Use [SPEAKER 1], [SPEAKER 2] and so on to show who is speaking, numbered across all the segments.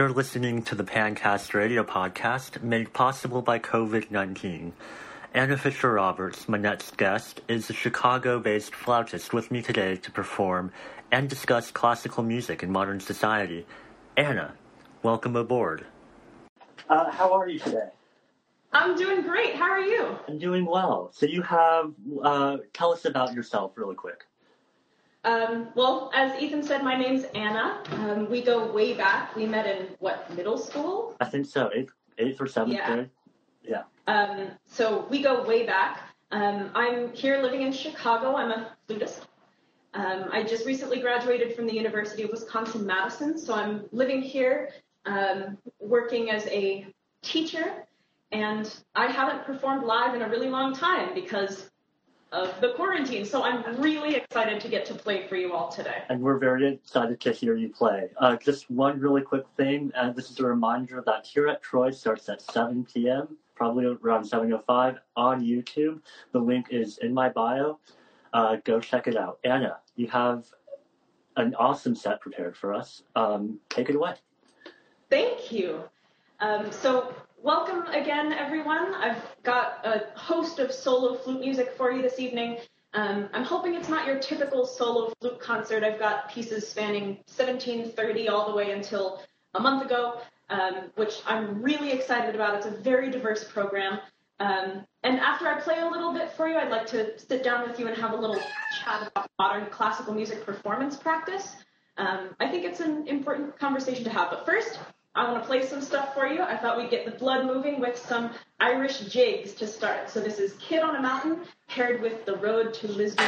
[SPEAKER 1] You're listening to the Pancast Radio podcast made possible by COVID 19. Anna Fisher Roberts, my next guest, is a Chicago based flautist with me today to perform and discuss classical music in modern society. Anna, welcome aboard. Uh, how are you today?
[SPEAKER 2] I'm doing great. How are you?
[SPEAKER 1] I'm doing well. So, you have, uh, tell us about yourself really quick.
[SPEAKER 2] Um, well, as Ethan said, my name's Anna. Um, we go way back. We met in what middle school?
[SPEAKER 1] I think so, eighth, eighth or seventh
[SPEAKER 2] Yeah.
[SPEAKER 1] grade. Yeah.
[SPEAKER 2] Um, so we go way back. Um, I'm here living in Chicago. I'm a flutist. Um, I just recently graduated from the University of Wisconsin Madison, so I'm living here, um, working as a teacher, and I haven't performed live in a really long time because of the quarantine. So I'm really excited to get to play for you all today.
[SPEAKER 1] and we're very excited to hear you play. Uh, just one really quick thing, and this is a reminder that here at Troy starts at 7 p.m., probably around 7.05 on YouTube. The link is in my bio. Uh, go check it out. Anna, you have an awesome set prepared for us. Um, take it away.
[SPEAKER 2] Thank you. Um, so, welcome again, everyone. I've got a host of solo flute music for you this evening. Um, I'm hoping it's not your typical solo flute concert. I've got pieces spanning 1730 all the way until a month ago, um, which I'm really excited about. It's a very diverse program. Um, and after I play a little bit for you, I'd like to sit down with you and have a little chat about modern classical music performance practice. Um, I think it's an important conversation to have. But first, I want to play some stuff for you. I thought we'd get the blood moving with some Irish jigs to start. So this is Kid on a Mountain paired with The Road to Lisbon.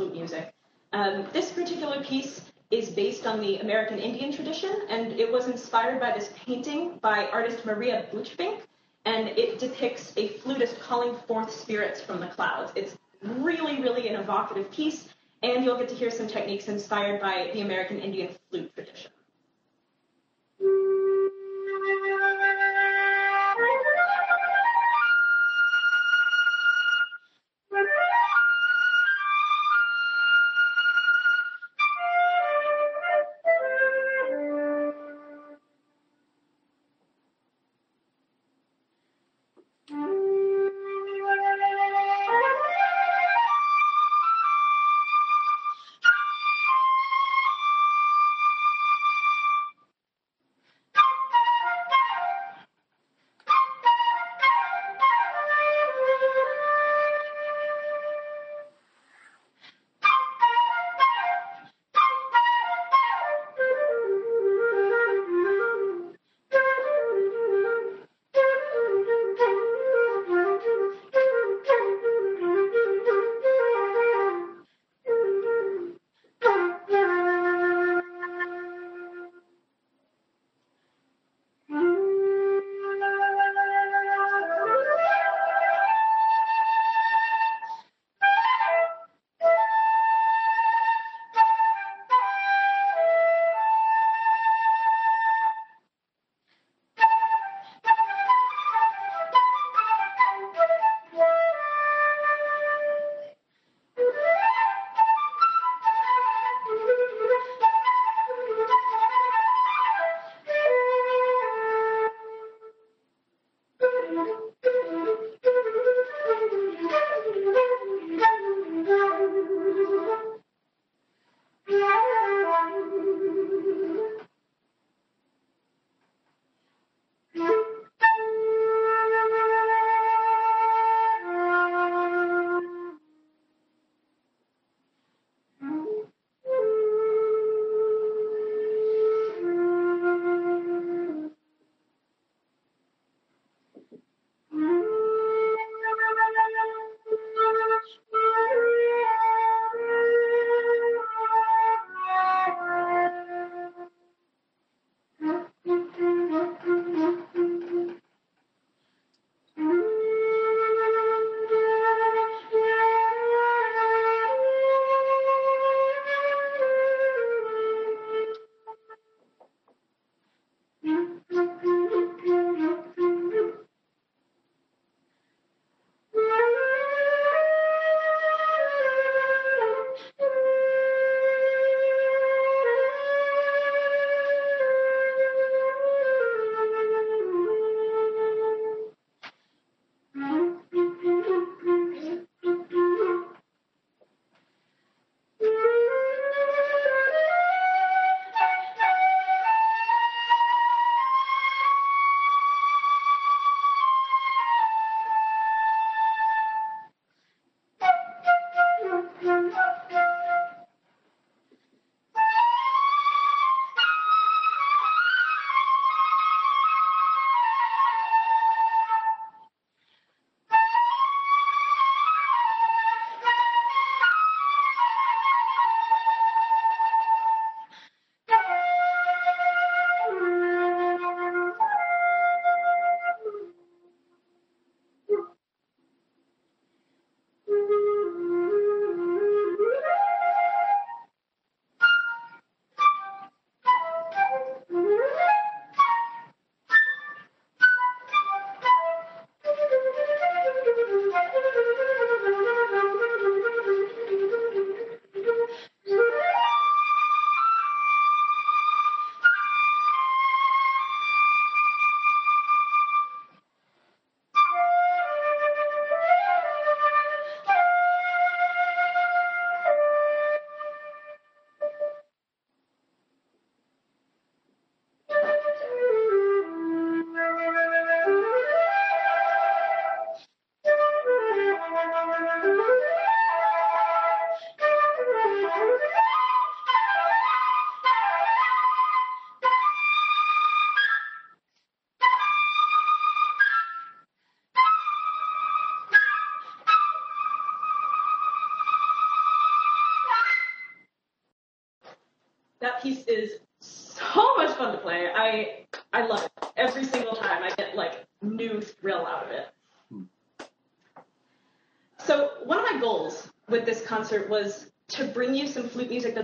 [SPEAKER 2] Flute music. Um, this particular piece is based on the American Indian tradition, and it was inspired by this painting by artist Maria Buchfink, and it depicts a flutist calling forth spirits from the clouds. It's really, really an evocative piece, and you'll get to hear some techniques inspired by the American Indian flute tradition.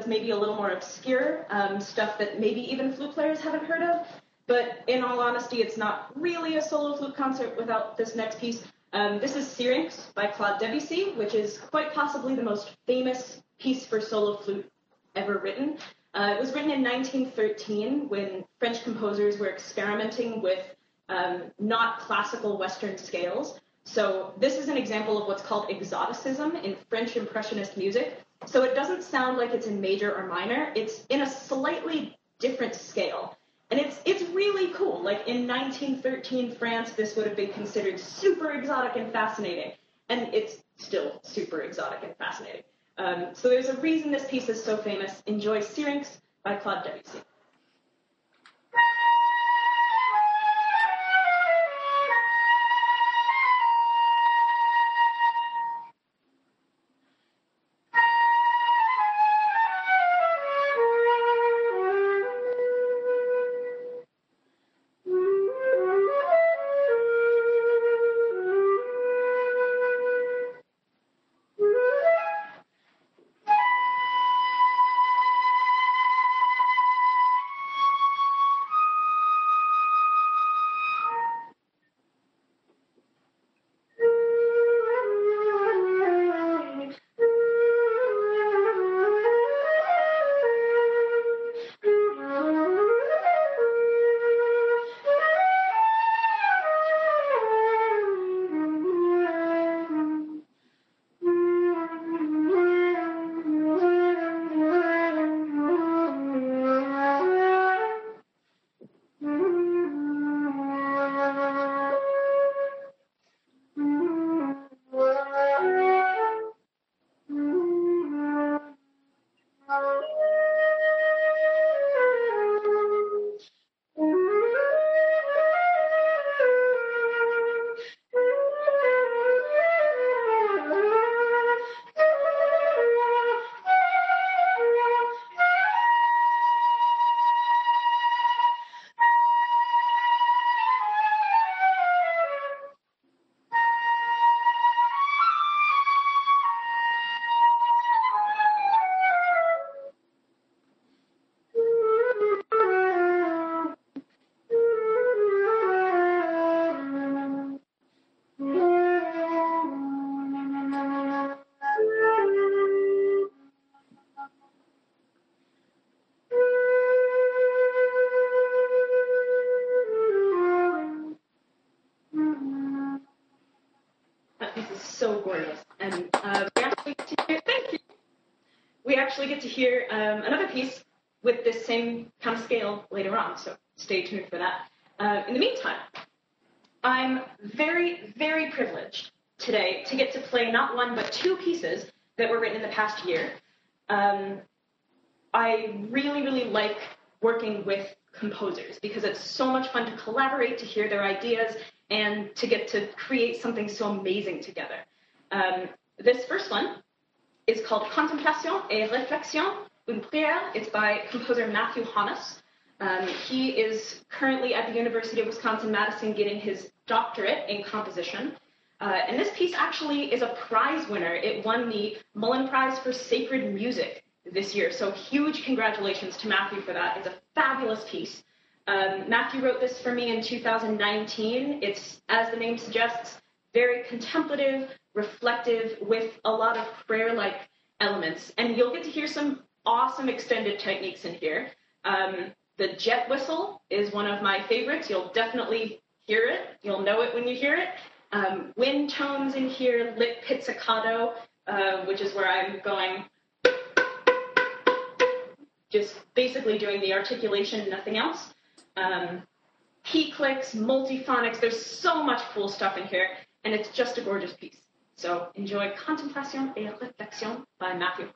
[SPEAKER 2] That's maybe a little more obscure, um, stuff that maybe even flute players haven't heard of. But in all honesty, it's not really a solo flute concert without this next piece. Um, this is Syrinx by Claude Debussy, which is quite possibly the most famous piece for solo flute ever written. Uh, it was written in 1913 when French composers were experimenting with um, not classical Western scales. So this is an example of what's called exoticism in French Impressionist music. So it doesn't sound like it's in major or minor. It's in a slightly different scale. And it's it's really cool. Like in 1913 France, this would have been considered super exotic and fascinating, and it's still super exotic and fascinating. Um, so there's a reason this piece is so famous. Enjoy Syrinx by Claude Debussy. So stay tuned for that. Uh, in the meantime, I'm very, very privileged today to get to play not one but two pieces that were written in the past year. Um, I really, really like working with composers because it's so much fun to collaborate, to hear their ideas, and to get to create something so amazing together. Um, this first one is called Contemplation et Réflexion, une prière. It's by composer Matthew Honus. Um, he is currently at the University of Wisconsin-Madison getting his doctorate in composition. Uh, and this piece actually is a prize winner. It won the Mullen Prize for Sacred Music this year. So huge congratulations to Matthew for that. It's a fabulous piece. Um, Matthew wrote this for me in 2019. It's, as the name suggests, very contemplative, reflective, with a lot of prayer like elements. And you'll get to hear some awesome extended techniques in here. Um, the jet whistle is one of my favorites. You'll definitely hear it. You'll know it when you hear it. Um, wind tones in here, lip pizzicato, uh, which is where I'm going, just basically doing the articulation, nothing else. Um, key clicks, multiphonics. There's so much cool stuff in here and it's just a gorgeous piece. So enjoy Contemplation et Réflexion by Matthew.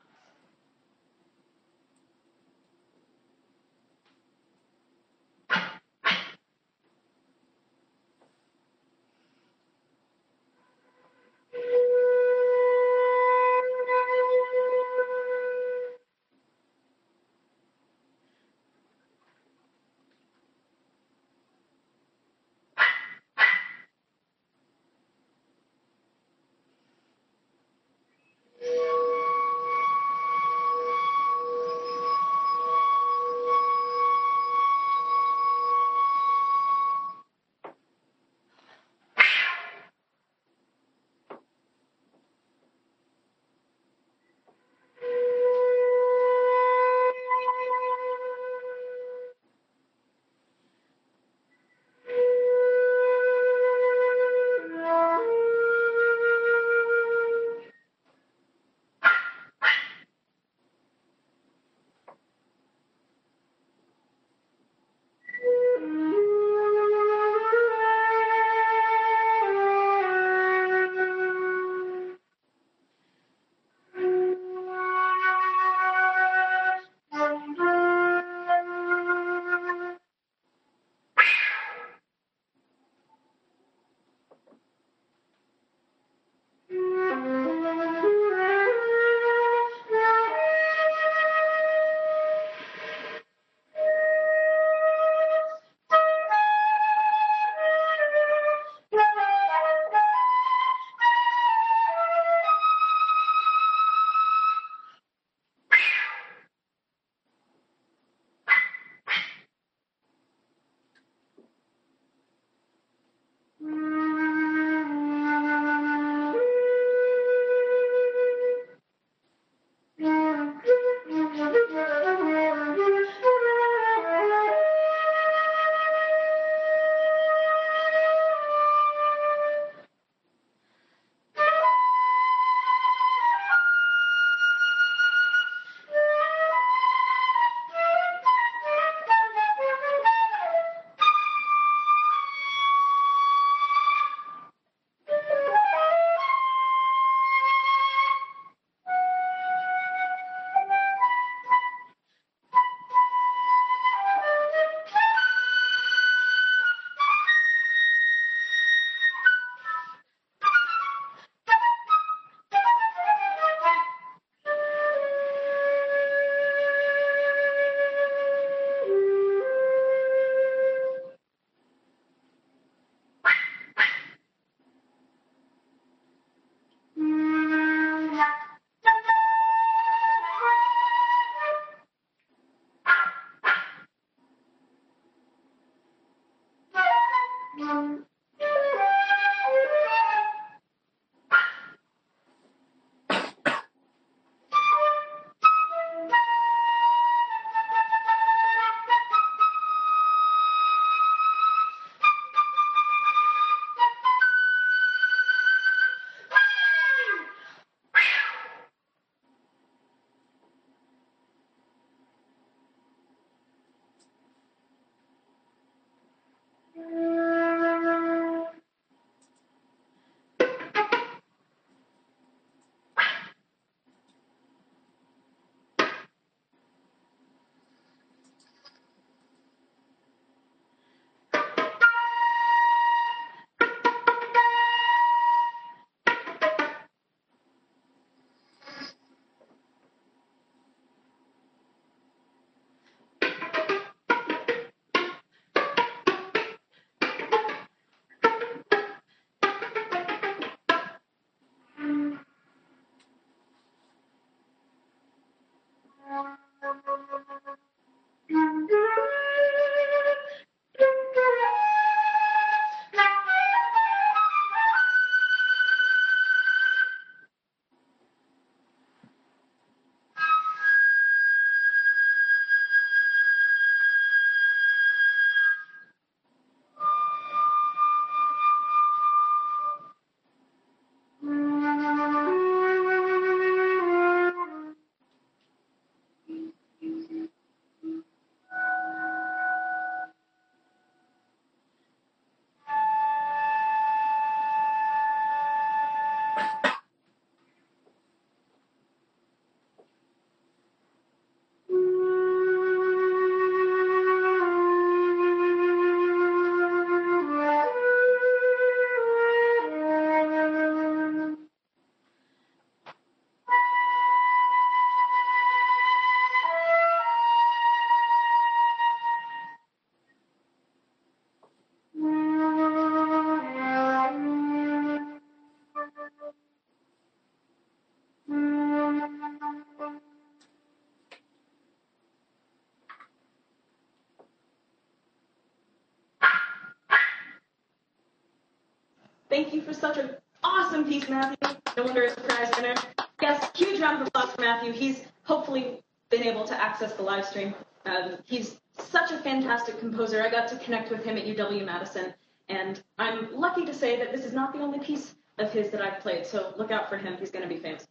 [SPEAKER 2] Thank you for such an awesome piece, Matthew. No wonder it's a surprise winner. Yes, huge round of applause for Matthew. He's hopefully been able to access the live stream. Um, he's such a fantastic composer. I got to connect with him at UW Madison, and I'm lucky to say that this is not the only piece of his that I've played. So look out for him. He's going to be famous.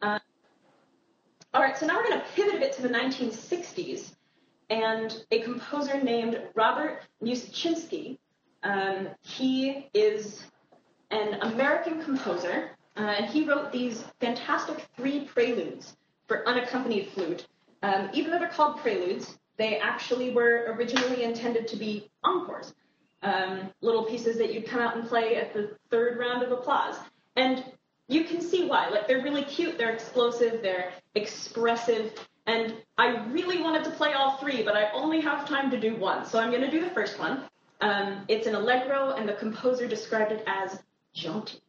[SPEAKER 2] Uh, all right, so now we're going to pivot a bit to the 1960s, and a composer named Robert Muczynski. Um, he is an American composer, uh, and he wrote these fantastic three preludes for unaccompanied flute. Um, even though they're called preludes, they actually were originally intended to be encores, um, little pieces that you'd come out and play at the third round of applause. And you can see why. Like, they're really cute, they're explosive, they're expressive, and I really wanted to play all three, but I only have time to do one. So I'm going to do the first one. Um, it's an allegro, and the composer described it as gentil.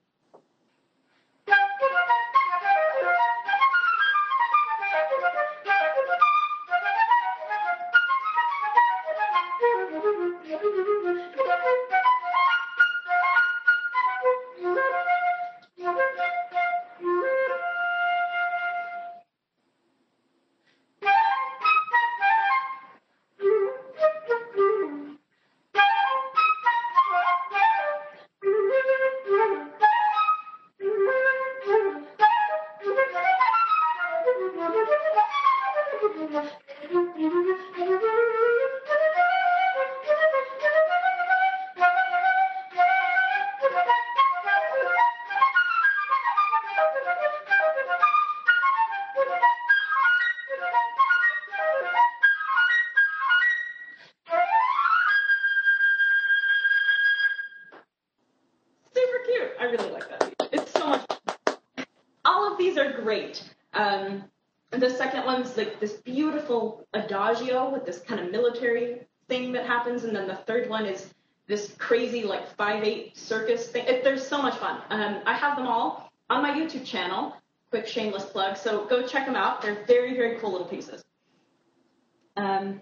[SPEAKER 2] Like five eight circus thing. It, there's so much fun. Um, I have them all on my YouTube channel. Quick shameless plug. So go check them out. They're very very cool little pieces. Um,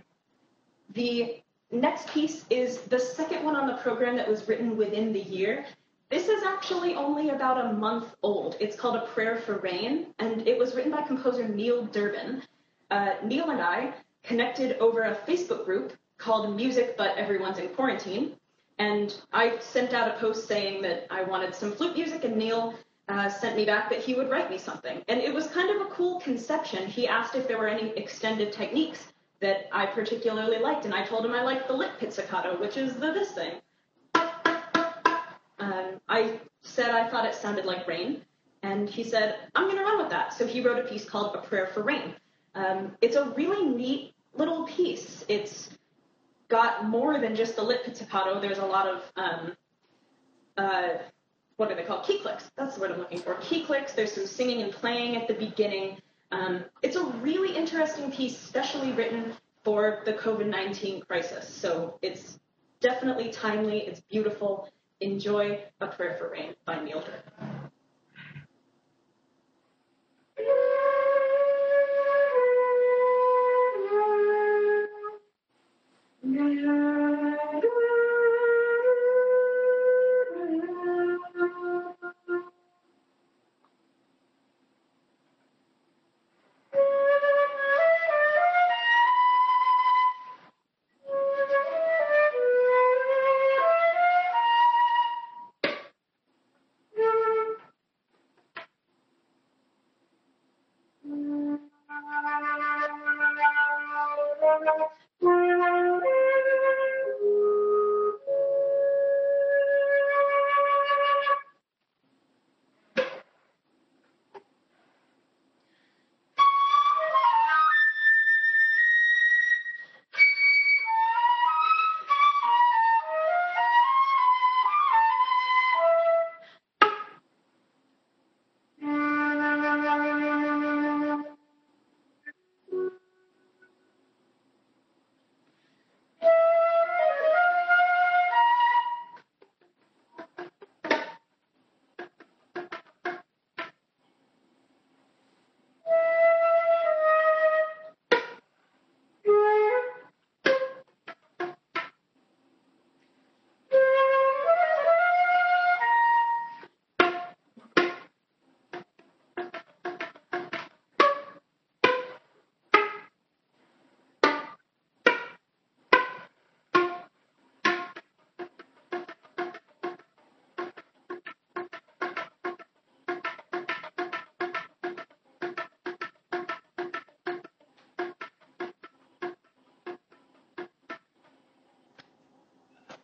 [SPEAKER 2] the next piece is the second one on the program that was written within the year. This is actually only about a month old. It's called A Prayer for Rain, and it was written by composer Neil Durbin. Uh, Neil and I connected over a Facebook group called Music But Everyone's in Quarantine, and I sent out a post saying that I wanted some flute music, and Neil uh, sent me back that he would write me something. And it was kind of a cool conception. He asked if there were any extended techniques that I particularly liked, and I told him I liked the lip pizzicato, which is the this thing. Um, I said I thought it sounded like rain, and he said, I'm going to run with that. So he wrote a piece called A Prayer for Rain. Um, it's a really neat little piece. It's got more than just the lip pizzicato. There's a lot of, um, uh, what are they called? Key clicks. That's word I'm looking for. Key clicks. There's some singing and playing at the beginning. Um, it's a really interesting piece, specially written for the COVID 19 crisis. So it's definitely timely, it's beautiful. Enjoy A Prayer for Rain by Neil Durden.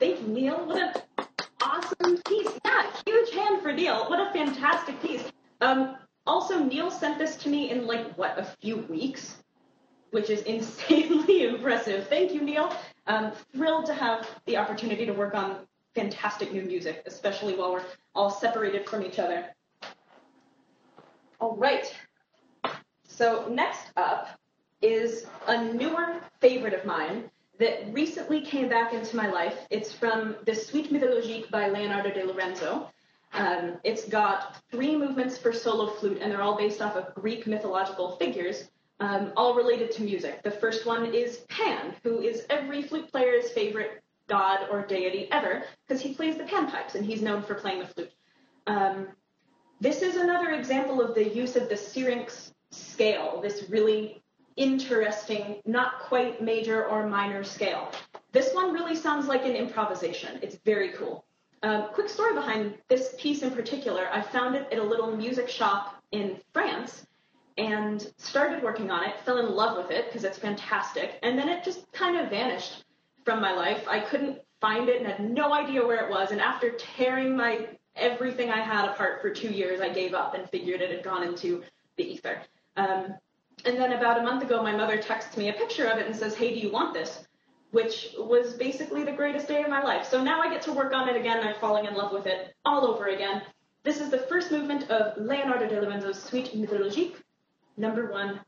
[SPEAKER 2] Thank you, Neil. What an awesome piece. Yeah, huge hand for Neil. What a fantastic piece. Um, also, Neil sent this to me in like, what, a few weeks? Which is insanely impressive. Thank you, Neil. Um, thrilled to have the opportunity to work on fantastic new music, especially while we're all separated from each other. All right. So next up is a newer favorite of mine that recently came back into my life. It's from the Suite Mythologique by Leonardo de Lorenzo. Um, it's got three movements for solo flute, and they're all based off of Greek mythological figures, um, all related to music. The first one is Pan, who is every flute player's favorite god or deity ever, because he plays the panpipes, and he's known for playing the flute. Um, this is another example of the use of the syrinx scale, this really interesting, not quite major or minor scale. This one really sounds like an improvisation. It's very cool. Um, quick story behind this piece in particular. I found it at a little music shop in France and started working on it, fell in love with it because it's fantastic, and then it just kind of vanished from my life. I couldn't find it and had no idea where it was, and after tearing my everything I had apart for two years, I gave up and figured it had gone into the ether. Um, and then about a month ago, my mother texts me a picture of it and says, Hey, do you want this? Which was basically the greatest day of my life. So now I get to work on it again. I'm falling in love with it all over again. This is the first movement of Leonardo de Lorenzo's Suite Mythologique, number one,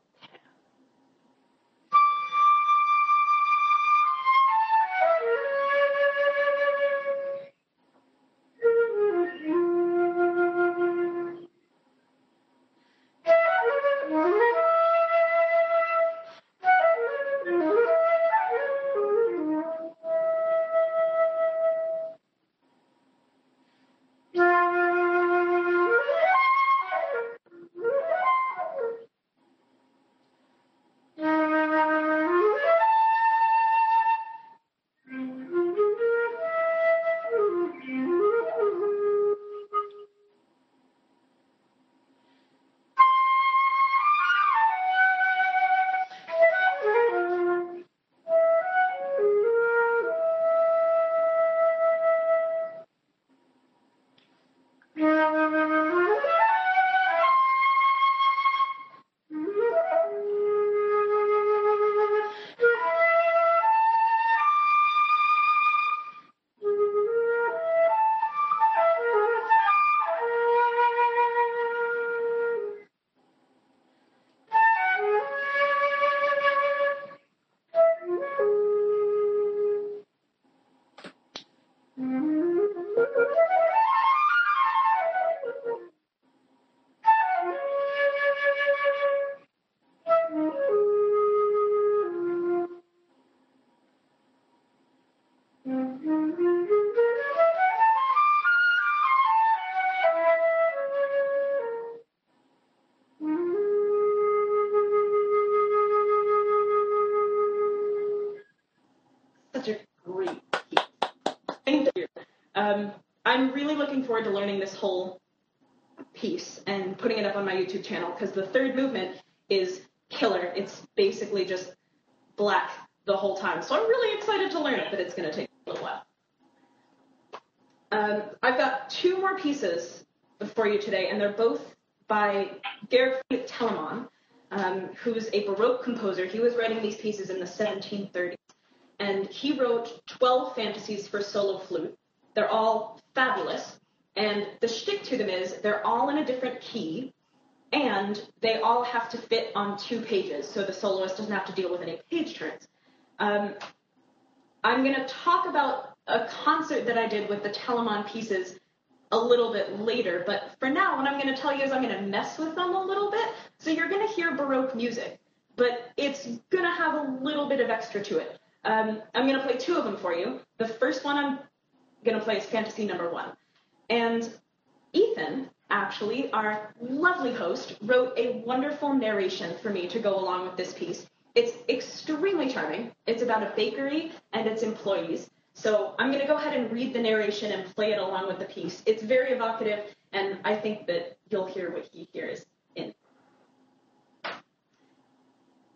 [SPEAKER 2] such a great piece. Thank you. Um, I'm really looking forward to learning this whole piece and putting it up on my YouTube channel because the third movement is killer. It's basically just black the whole time. So I'm really excited to learn it, but it's going to take a little while. Um, I've got two more pieces for you today, and they're both by Georg Telemann, um, who's a Baroque composer. He was writing these pieces in the 1730s and he wrote 12 fantasies for solo flute. They're all fabulous, and the shtick to them is they're all in a different key, and they all have to fit on two pages, so the soloist doesn't have to deal with any page turns. Um, I'm going to talk about a concert that I did with the Telemann pieces a little bit later, but for now, what I'm going to tell you is I'm going to mess with them a little bit. So you're going to hear Baroque music, but it's going to have a little bit of extra to it. Um, I'm going to play two of them for you. The first one I'm going to play is Fantasy Number One. And Ethan, actually, our lovely host, wrote a wonderful narration for me to go along with this piece. It's extremely charming. It's about a bakery and its employees. So I'm going to go ahead and read the narration and play it along with the piece. It's very evocative, and I think that you'll hear what he hears in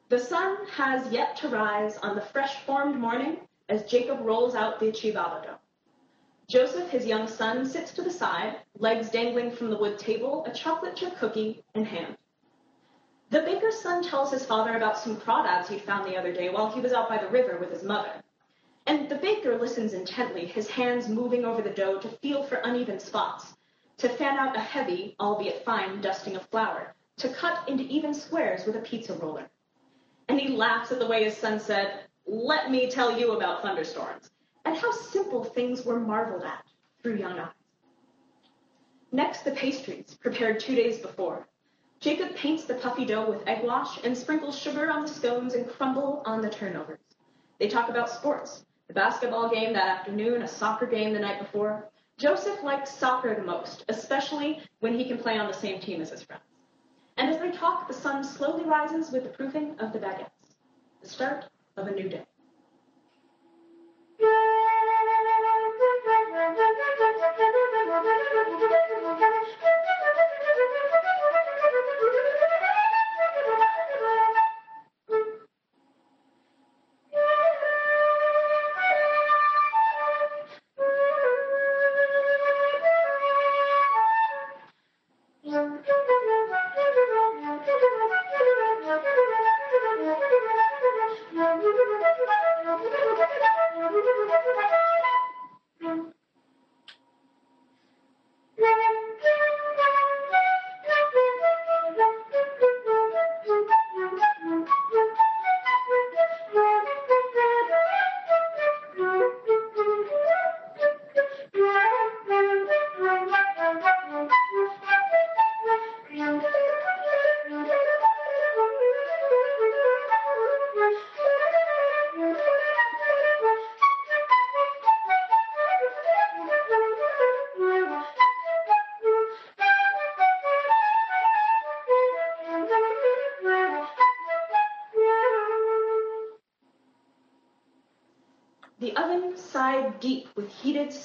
[SPEAKER 2] the sun has yet to rise on the fresh-formed morning as Jacob rolls out the Civadado. Joseph, his young son, sits to the side, legs dangling from the wood table, a chocolate chip cookie in hand. The baker's son tells his father about some crawdads he'd found the other day while he was out by the river with his mother. And the baker listens intently, his hands moving over the dough to feel for uneven spots, to fan out a heavy, albeit fine, dusting of flour, to cut into even squares with a pizza roller. And he laughs at the way his son said, Let me tell you about thunderstorms, and how simple things were marveled at through young eyes. Next, the pastries, prepared two days before. Jacob paints the puffy dough with egg wash and sprinkles sugar on the scones and crumble on the turnovers. They talk about sports, the basketball game that afternoon, a soccer game the night before. Joseph likes soccer the most, especially when he can play on the same team as his friends. And as they talk, the sun slowly rises with the proofing of the baguettes, the start of a new day.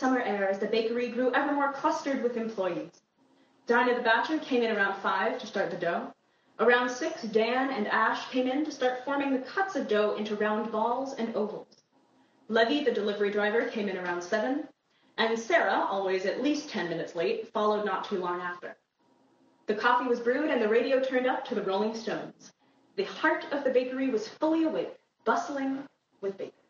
[SPEAKER 2] Summer air as the bakery grew ever more clustered with employees. Dinah the Batcher came in around five to start the dough. Around six, Dan and Ash came in to start forming the cuts of dough into round balls and ovals. Levy, the delivery driver, came in around seven, and Sarah, always at least ten minutes late, followed not too long after. The coffee was brewed and the radio turned up to the Rolling Stones. The heart of the bakery was fully awake, bustling with bakers.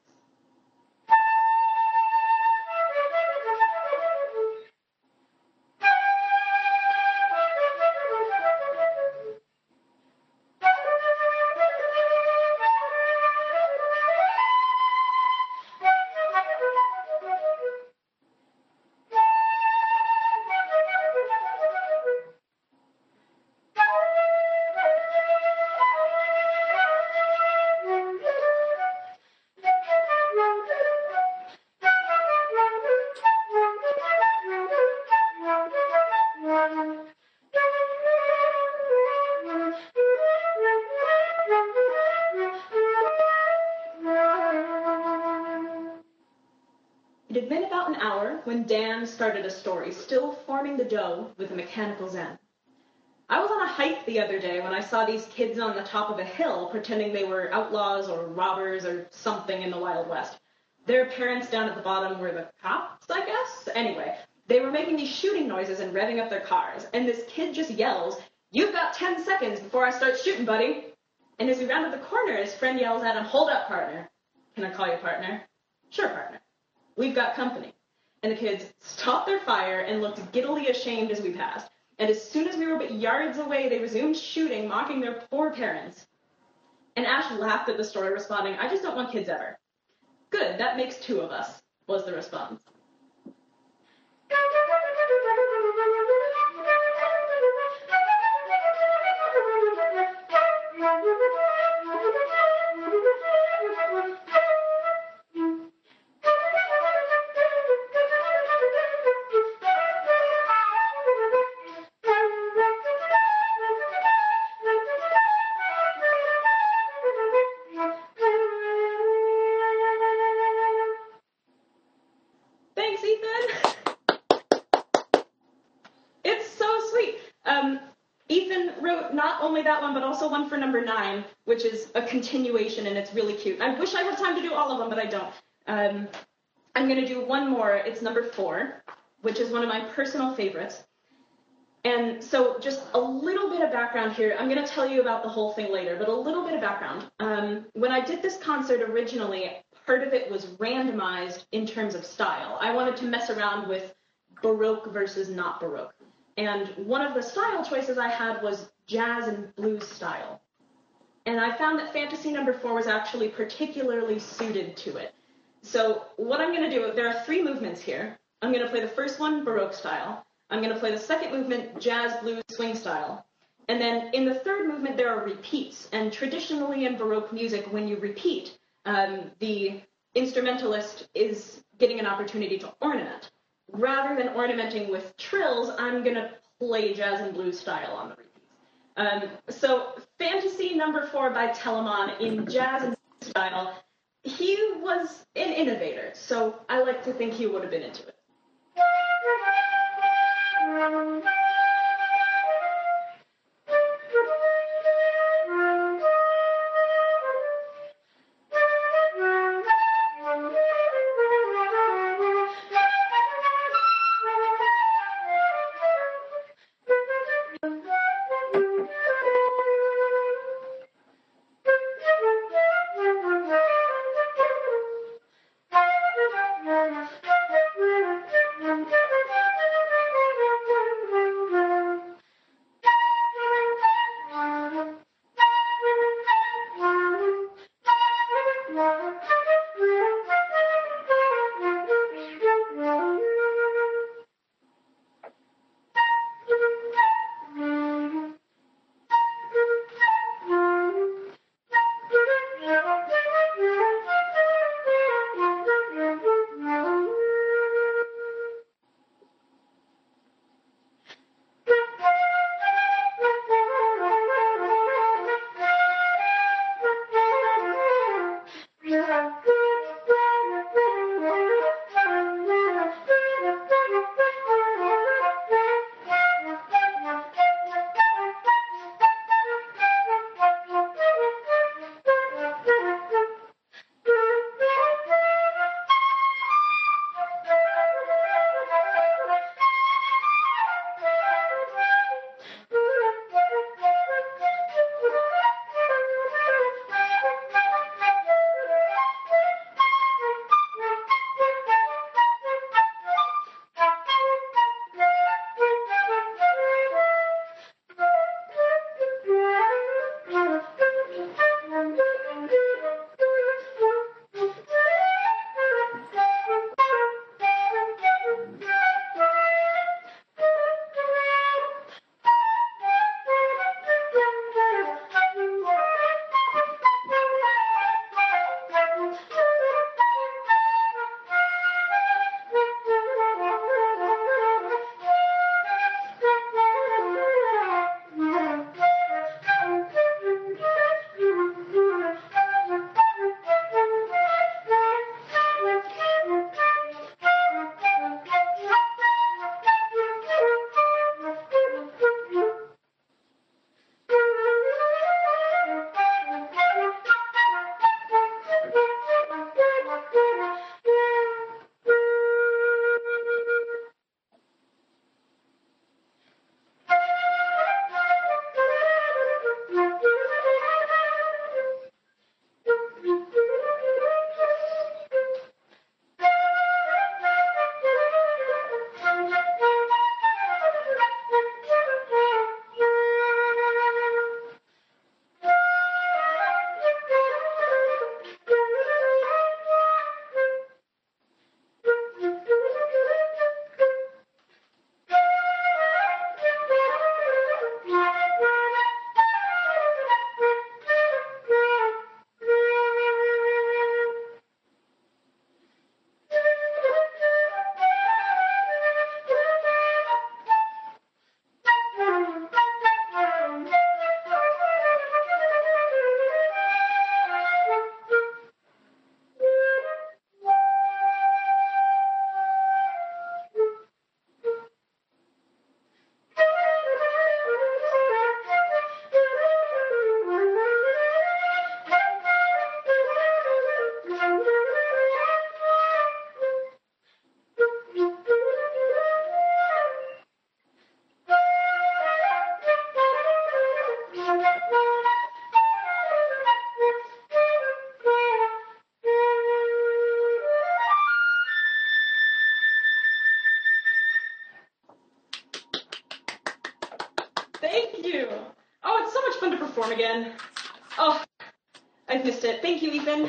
[SPEAKER 2] Started a story, still forming the dough with a mechanical zen. I was on a hike the other day when I saw these kids on the top of a hill pretending they were outlaws or robbers or something in the Wild West. Their parents down at the bottom were the cops, I guess? Anyway, they were making these shooting noises and revving up their cars, and this kid just yells, You've got 10 seconds before I start shooting, buddy. And as he rounded the corner, his friend yells at him, Hold up, partner. Can I call you partner? Sure, partner. We've got company. And the kids stopped their fire and looked giddily ashamed as we passed. And as soon as we were but yards away, they resumed shooting, mocking their poor parents. And Ash laughed at the story, responding, I just don't want kids ever. Good, that makes two of us, was the response. a continuation, and it's really cute. I wish I had time to do all of them, but I don't. Um, I'm going to do one more. It's number four, which is one of my personal favorites. And so, just a little bit of background here. I'm going to tell you about the whole thing later, but a little bit of background. Um, when I did this concert originally, part of it was randomized in terms of style. I wanted to mess around with Baroque versus not Baroque. And one of the style choices I had was jazz and blues style. And I found that Fantasy Number Four was actually particularly suited to it. So, what I'm going to do, there are three movements here. I'm going to play the first one, Baroque style. I'm going to play the second movement, jazz, blues, swing style. And then in the third movement, there are repeats. And traditionally in Baroque music, when you repeat, um, the instrumentalist is getting an opportunity to ornament. Rather than ornamenting with trills, I'm going to play jazz and blues style on the repeats. Um, so, Fantasy Number Four by Telemann in jazz and style. He was an innovator, so I like to think he would have been into it.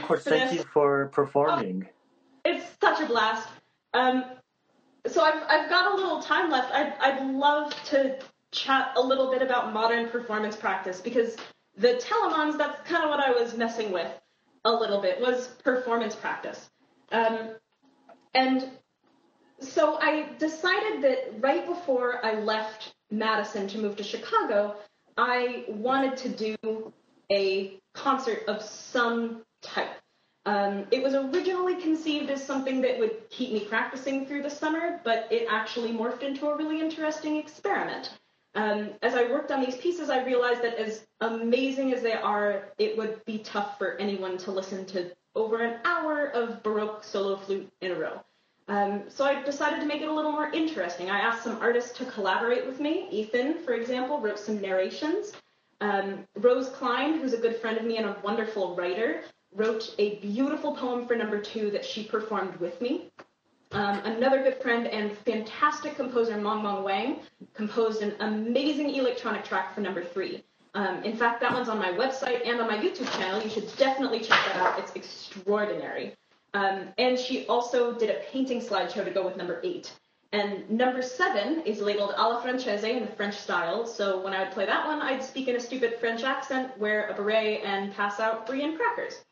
[SPEAKER 1] Of course, thank you for performing.
[SPEAKER 2] It's such a blast. Um, so I've, I've got a little time left. I'd, I'd love to chat a little bit about modern performance practice because the Telemanns, that's kind of what I was messing with a little bit, was performance practice. Um, and so I decided that right before I left Madison to move to Chicago, I wanted to do a concert of some type. Um, it was originally conceived as something that would keep me practicing through the summer, but it actually morphed into a really interesting experiment. Um, as I worked on these pieces, I realized that as amazing as they are, it would be tough for anyone to listen to over an hour of Baroque solo flute in a row. Um, so I decided to make it a little more interesting. I asked some artists to collaborate with me. Ethan, for example, wrote some narrations. Um, Rose Klein, who's a good friend of me and a wonderful writer, wrote a beautiful poem for number two that she performed with me. Um, another good friend and fantastic composer, Mong Mong Wang, composed an amazing electronic track for number three. Um, in fact, that one's on my website and on my YouTube channel. You should definitely check that out. It's extraordinary. Um, and she also did a painting slideshow to go with number eight. And number seven is labeled alla francese in the French style. So when I would play that one, I'd speak in a stupid French accent, wear a beret, and pass out brie and crackers.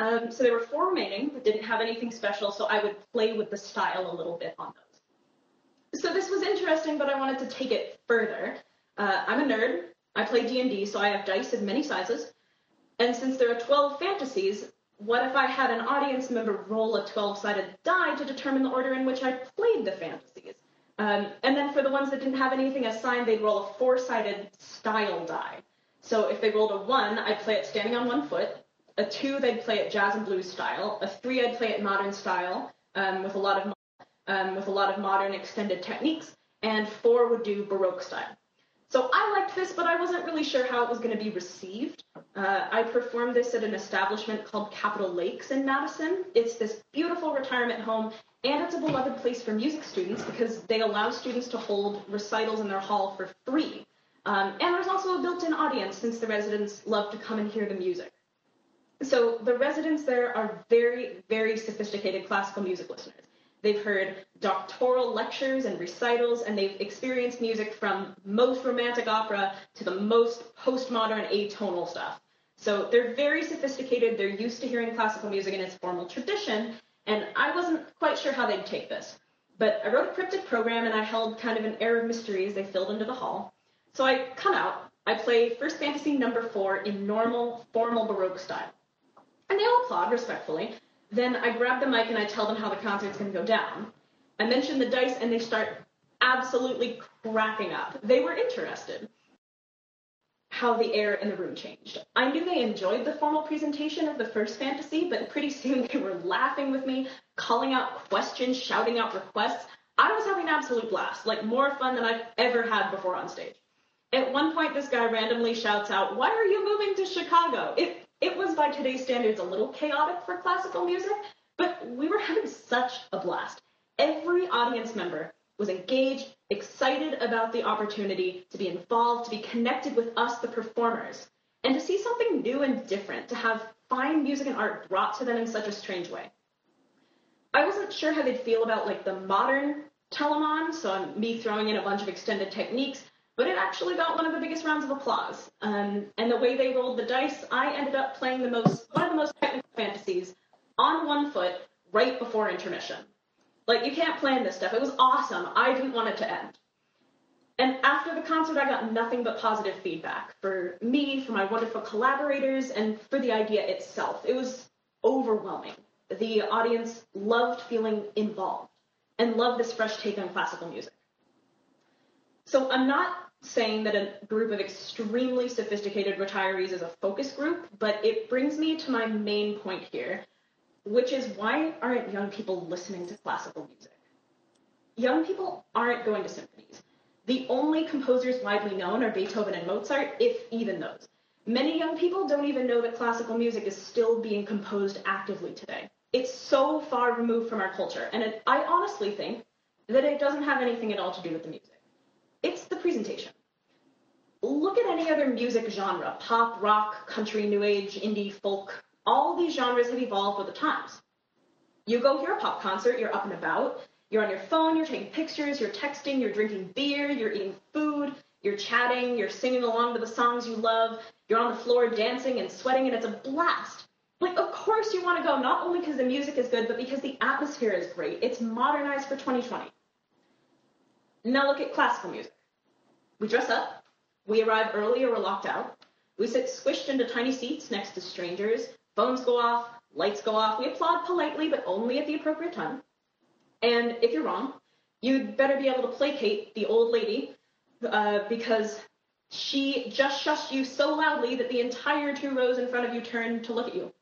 [SPEAKER 2] Um, so there were four remaining that didn't have anything special, so I would play with the style a little bit on those. So this was interesting, but I wanted to take it further. Uh, I'm a nerd. I play D&D, so I have dice of many sizes. And since there are 12 fantasies, what if I had an audience member roll a 12-sided die to determine the order in which I played the fantasies? Um, and then for the ones that didn't have anything assigned, they'd roll a four-sided style die. So if they rolled a one, I'd play it standing on one foot. A two, they'd play it jazz and blues style. A three, I'd play it modern style um, with a lot of um, with a lot of modern extended techniques. And four would do baroque style. So I liked this, but I wasn't really sure how it was going to be received. Uh, I performed this at an establishment called Capitol Lakes in Madison. It's this beautiful retirement home, and it's a beloved place for music students because they allow students to hold recitals in their hall for free. Um, and there's also a built-in audience since the residents love to come and hear the music. So the residents there are very, very sophisticated classical music listeners. They've heard doctoral lectures and recitals, and they've experienced music from most romantic opera to the most postmodern atonal stuff. So they're very sophisticated. They're used to hearing classical music in its formal tradition, and I wasn't quite sure how they'd take this. But I wrote a cryptic program, and I held kind of an air of mystery as they filled into the hall. So I come out. I play First Fantasy number four in normal, formal Baroque style. And they all applaud respectfully. Then I grab the mic and I tell them how the concert's going to go down. I mention the dice and they start absolutely cracking up. They were interested how the air in the room changed. I knew they enjoyed the formal presentation of the first fantasy, but pretty soon they were laughing with me, calling out questions, shouting out requests. I was having an absolute blast, like more fun than I've ever had before on stage. At one point, this guy randomly shouts out, Why are you moving to Chicago? It, it was, by today's standards, a little chaotic for classical music, but we were having such a blast. Every audience member was engaged, excited about the opportunity to be involved, to be connected with us, the performers, and to see something new and different, to have fine music and art brought to them in such a strange way. I wasn't sure how they'd feel about like the modern Telemann, so me throwing in a bunch of extended techniques, but it actually got one of the biggest rounds of applause. Um, and the way they rolled the dice, I ended up playing the most one of the most technical fantasies on one foot right before intermission. Like you can't plan this stuff. It was awesome. I didn't want it to end. And after the concert, I got nothing but positive feedback for me, for my wonderful collaborators, and for the idea itself. It was overwhelming. The audience loved feeling involved and loved this fresh take on classical music. So I'm not saying that a group of extremely sophisticated retirees is a focus group, but it brings me to my main point here, which is why aren't young people listening to classical music? Young people aren't going to symphonies. The only composers widely known are Beethoven and Mozart, if even those. Many young people don't even know that classical music is still being composed actively today. It's so far removed from our culture, and it, I honestly think that it doesn't have anything at all to do with the music. It's the presentation. look at any other music genre pop, rock, country, new age, indie, folk. All these genres have evolved with the times. You go hear a pop concert, you're up and about, you're on your phone, you're taking pictures, you're texting, you're drinking beer, you're eating food, you're chatting, you're singing along to the songs you love, you're on the floor dancing and sweating, and it's a blast. Like, of course you want to go, not only because the music is good, but because the atmosphere is great. It's modernized for 2020. Now look at classical music. We dress up, we arrive early or we're locked out, we sit squished into tiny seats next to strangers, phones go off, lights go off, we applaud politely, but only at the appropriate time. And if you're wrong, you'd better be able to placate the old lady uh, because she just shushed you so loudly that the entire two rows in front of you turned to look at you.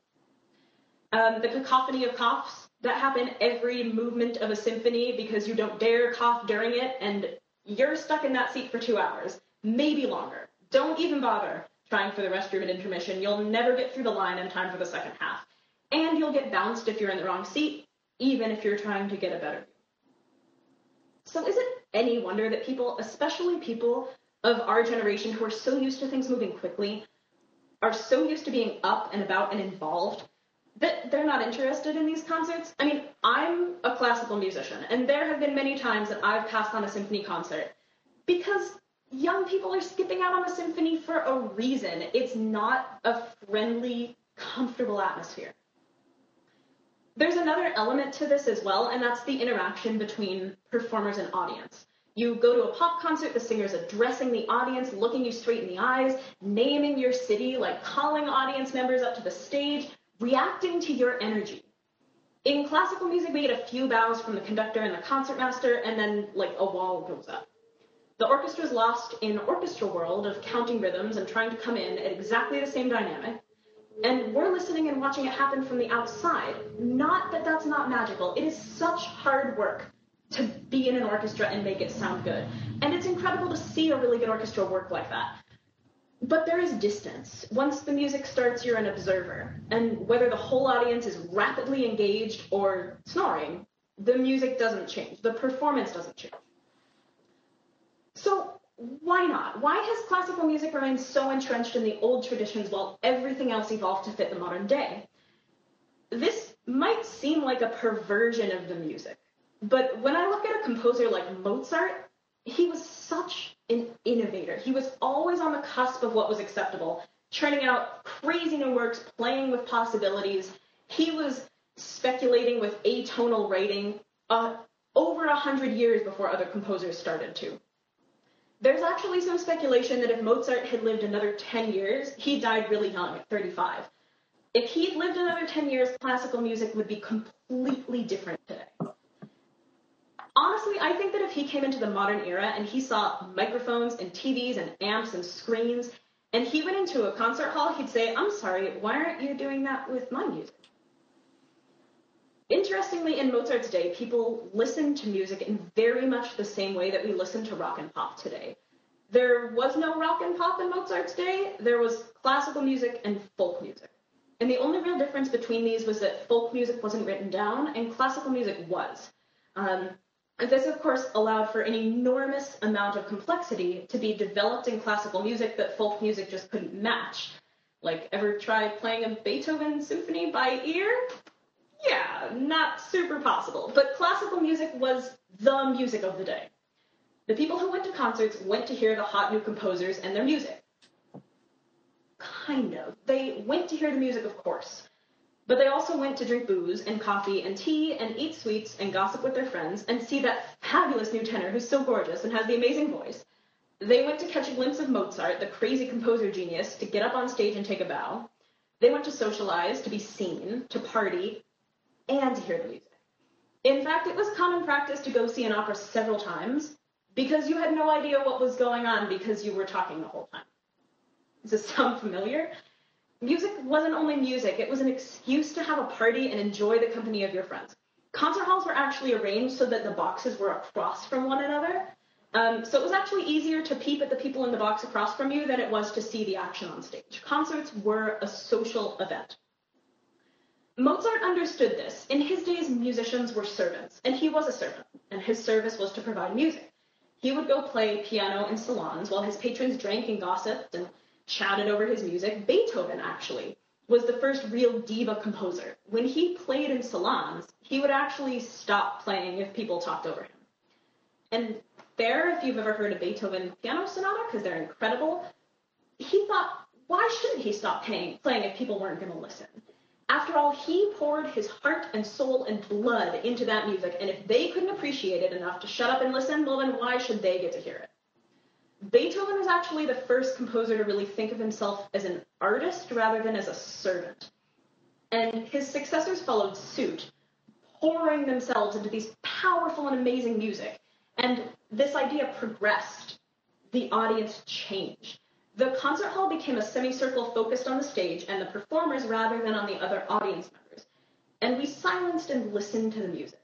[SPEAKER 2] Um, the cacophony of coughs that happen every movement of a symphony because you don't dare cough during it and you're stuck in that seat for two hours, maybe longer. Don't even bother trying for the restroom at intermission. You'll never get through the line in time for the second half. And you'll get bounced if you're in the wrong seat, even if you're trying to get a better view. So is it any wonder that people, especially people of our generation who are so used to things moving quickly, are so used to being up and about and involved, that they're not interested in these concerts. I mean, I'm a classical musician, and there have been many times that I've passed on a symphony concert because young people are skipping out on a symphony for a reason. It's not a friendly, comfortable atmosphere. There's another element to this as well, and that's the interaction between performers and audience. You go to a pop concert, the singer's addressing the audience, looking you straight in the eyes, naming your city, like calling audience members up to the stage, reacting to your energy. In classical music, we get a few bows from the conductor and the concertmaster, and then like a wall goes up. The orchestra's lost in orchestra world of counting rhythms and trying to come in at exactly the same dynamic. And we're listening and watching it happen from the outside. Not that that's not magical. It is such hard work to be in an orchestra and make it sound good. And it's incredible to see a really good orchestra work like that. But there is distance. Once the music starts, you're an observer. And whether the whole audience is rapidly engaged or snoring, the music doesn't change. The performance doesn't change. So why not? Why has classical music remained so entrenched in the old traditions while everything else evolved to fit the modern day? This might seem like a perversion of the music, but when I look at a composer like Mozart, he was such an innovator. He was always on the cusp of what was acceptable, churning out crazy new works, playing with possibilities. He was speculating with atonal writing uh, over a hundred years before other composers started to. There's actually some speculation that if Mozart had lived another 10 years, he died really young at 35. If he'd lived another 10 years, classical music would be completely different today honestly, I think that if he came into the modern era and he saw microphones and TVs and amps and screens, and he went into a concert hall, he'd say, I'm sorry, why aren't you doing that with my music? Interestingly, in Mozart's day, people listened to music in very much the same way that we listen to rock and pop today. There was no rock and pop in Mozart's day, there was classical music and folk music. And the only real difference between these was that folk music wasn't written down and classical music was. Um, this, of course, allowed for an enormous amount of complexity to be developed in classical music that folk music just couldn't match. Like, ever try playing a Beethoven symphony by ear? Yeah, not super possible. But classical music was the music of the day. The people who went to concerts went to hear the hot new composers and their music. Kind of. They went to hear the music, of course. But they also went to drink booze and coffee and tea and eat sweets and gossip with their friends and see that fabulous new tenor who's so gorgeous and has the amazing voice. They went to catch a glimpse of Mozart, the crazy composer genius, to get up on stage and take a bow. They went to socialize, to be seen, to party, and to hear the music. In fact, it was common practice to go see an opera several times because you had no idea what was going on because you were talking the whole time. Does this sound familiar? Music wasn't only music, it was an excuse to have a party and enjoy the company of your friends. Concert halls were actually arranged so that the boxes were across from one another. Um, so it was actually easier to peep at the people in the box across from you than it was to see the action on stage. Concerts were a social event. Mozart understood this. In his days, musicians were servants, and he was a servant, and his service was to provide music. He would go play piano in salons while his patrons drank and gossiped and chatted over his music. Beethoven, actually, was the first real diva composer. When he played in salons, he would actually stop playing if people talked over him. And there, if you've ever heard a Beethoven piano sonata, because they're incredible, he thought, why shouldn't he stop playing, playing if people weren't going to listen? After all, he poured his heart and soul and blood into that music, and if they couldn't appreciate it enough to shut up and listen, well, then why should they get to hear it? Beethoven was actually the first composer to really think of himself as an artist rather than as a servant. And his successors followed suit, pouring themselves into these powerful and amazing music. And this idea progressed. The audience changed. The concert hall became a semicircle focused on the stage and the performers rather than on the other audience members. And we silenced and listened to the music.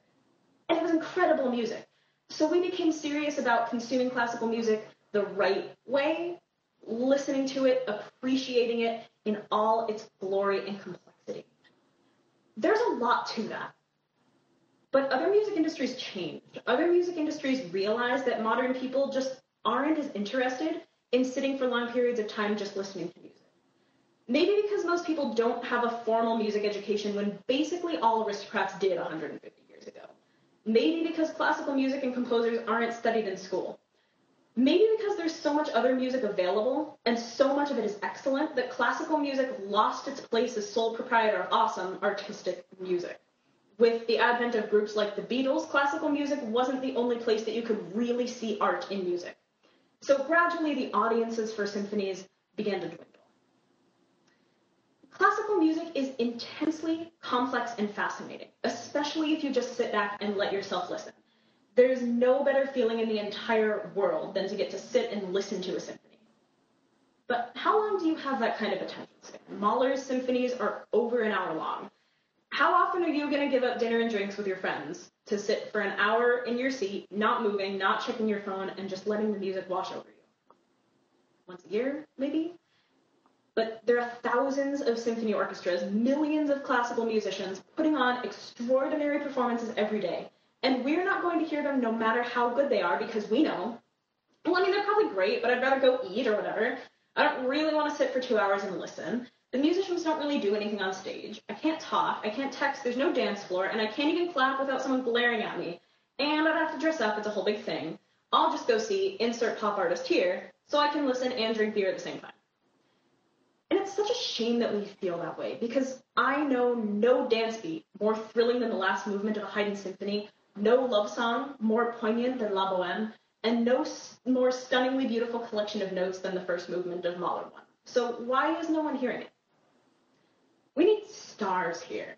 [SPEAKER 2] And it was incredible music. So we became serious about consuming classical music the right way, listening to it, appreciating it in all its glory and complexity. There's a lot to that. But other music industries changed. Other music industries realized that modern people just aren't as interested in sitting for long periods of time just listening to music. Maybe because most people don't have a formal music education when basically all aristocrats did 150 years ago. Maybe because classical music and composers aren't studied in school. Maybe because there's so much other music available and so much of it is excellent that classical music lost its place as sole proprietor of awesome artistic music. With the advent of groups like the Beatles, classical music wasn't the only place that you could really see art in music. So gradually the audiences for symphonies began to dwindle. Classical music is intensely complex and fascinating, especially if you just sit back and let yourself listen. There's no better feeling in the entire world than to get to sit and listen to a symphony. But how long do you have that kind of attention span? Mahler's symphonies are over an hour long. How often are you going to give up dinner and drinks with your friends to sit for an hour in your seat, not moving, not checking your phone, and just letting the music wash over you? Once a year, maybe? But there are thousands of symphony orchestras, millions of classical musicians putting on extraordinary performances every day. And we're not going to hear them no matter how good they are because we know, well, I mean, they're probably great, but I'd rather go eat or whatever. I don't really want to sit for two hours and listen. The musicians don't really do anything on stage. I can't talk, I can't text, there's no dance floor, and I can't even clap without someone glaring at me. And I'd have to dress up, it's a whole big thing. I'll just go see insert pop artist here so I can listen and drink beer at the same time. And it's such a shame that we feel that way because I know no dance beat more thrilling than the last movement of a Haydn symphony no love song more poignant than La Boheme, and no more stunningly beautiful collection of notes than the first movement of Mahler 1. So why is no one hearing it? We need stars here.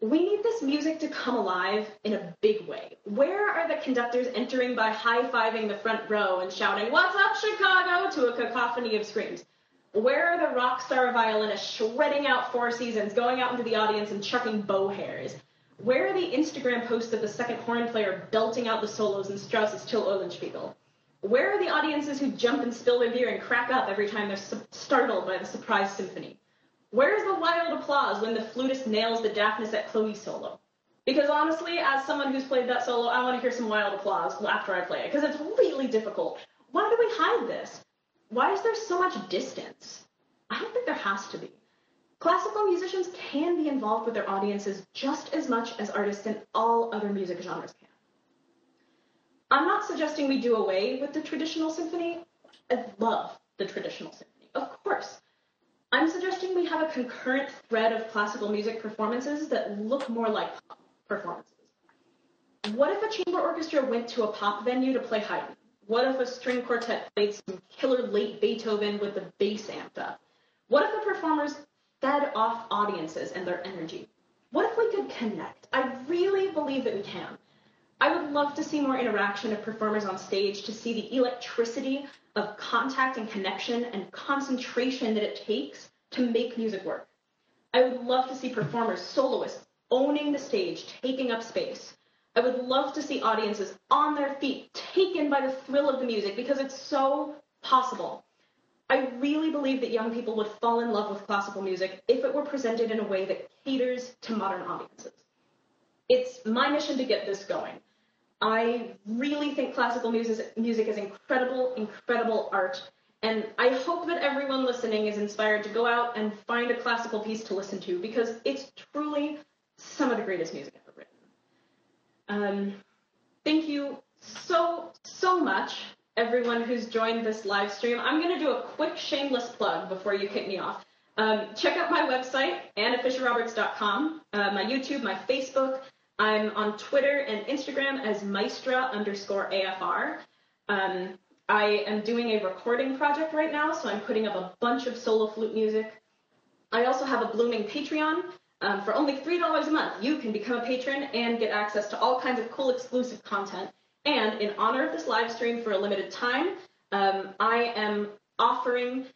[SPEAKER 2] We need this music to come alive in a big way. Where are the conductors entering by high-fiving the front row and shouting, What's up, Chicago? to a cacophony of screams? Where are the rock star violinists shredding out four seasons, going out into the audience and chucking bow hairs? Where are the Instagram posts of the second horn player belting out the solos in Strauss's Till Eulenspiegel? Where are the audiences who jump and spill their beer and crack up every time they're su- startled by the surprise symphony? Where is the wild applause when the flutist nails the Daphnis et Chloe solo? Because honestly, as someone who's played that solo, I want to hear some wild applause after I play it, because it's really difficult. Why do we hide this? Why is there so much distance? I don't think there has to be. Classical musicians can be involved with their audiences just as much as artists in all other music genres can. I'm not suggesting we do away with the traditional symphony. I love the traditional symphony, of course. I'm suggesting we have a concurrent thread of classical music performances that look more like pop performances. What if a chamber orchestra went to a pop venue to play Haydn? What if a string quartet played some killer late Beethoven with the bass amped up? What if the performers fed off audiences and their energy. What if we could connect? I really believe that we can. I would love to see more interaction of performers on stage to see the electricity of contact and connection and concentration that it takes to make music work. I would love to see performers, soloists, owning the stage, taking up space. I would love to see audiences on their feet, taken by the thrill of the music because it's so possible. I really believe that young people would fall in love with classical music if it were presented in a way that caters to modern audiences. It's my mission to get this going. I really think classical music, music is incredible, incredible art. And I hope that everyone listening is inspired to go out and find a classical piece to listen to because it's truly some of the greatest music ever written. Um, thank you so, so much, everyone who's joined this live stream. I'm going to do a quick shameless plug before you kick me off. Um, check out my website, annafisherroberts.com, uh, my YouTube, my Facebook. I'm on Twitter and Instagram as Maestra underscore AFR. Um, I am doing a recording project right now, so I'm putting up a bunch of solo flute music. I also have a blooming Patreon. Um, for only $3 a month, you can become a patron and get access to all kinds of cool exclusive content. And in honor of this live stream for a limited time, um, I am offering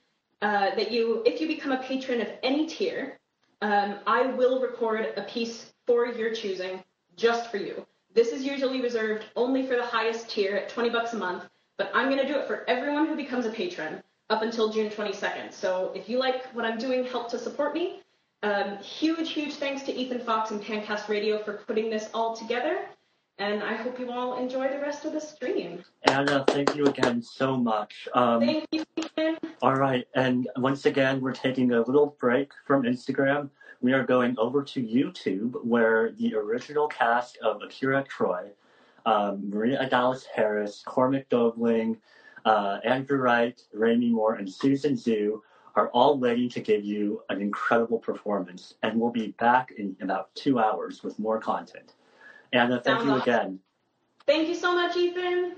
[SPEAKER 2] uh, that you, if you become a patron of any tier, um, I will record a piece for your choosing just for you. This is usually reserved only for the highest tier at 20 bucks a month, but I'm going to do it for everyone who becomes a patron up until June 22nd. So if you like what I'm doing, help to support me. Um, huge, huge thanks to Ethan Fox and Pancast Radio for putting this all together. And I hope you all enjoy the rest of the stream.
[SPEAKER 1] Anna, thank you again so much. Um,
[SPEAKER 2] Thank you,
[SPEAKER 1] all right, and once again, we're taking a little break from Instagram. We are going over to YouTube, where the original cast of Akira Troy, um, Maria Adalis Harris, Cormac Dobling, uh, Andrew Wright, Rami Moore, and Susan Zhu are all waiting to give you an incredible performance. And we'll be back in about two hours with more content. Anna, thank you again.
[SPEAKER 2] Thank you so much, Ethan.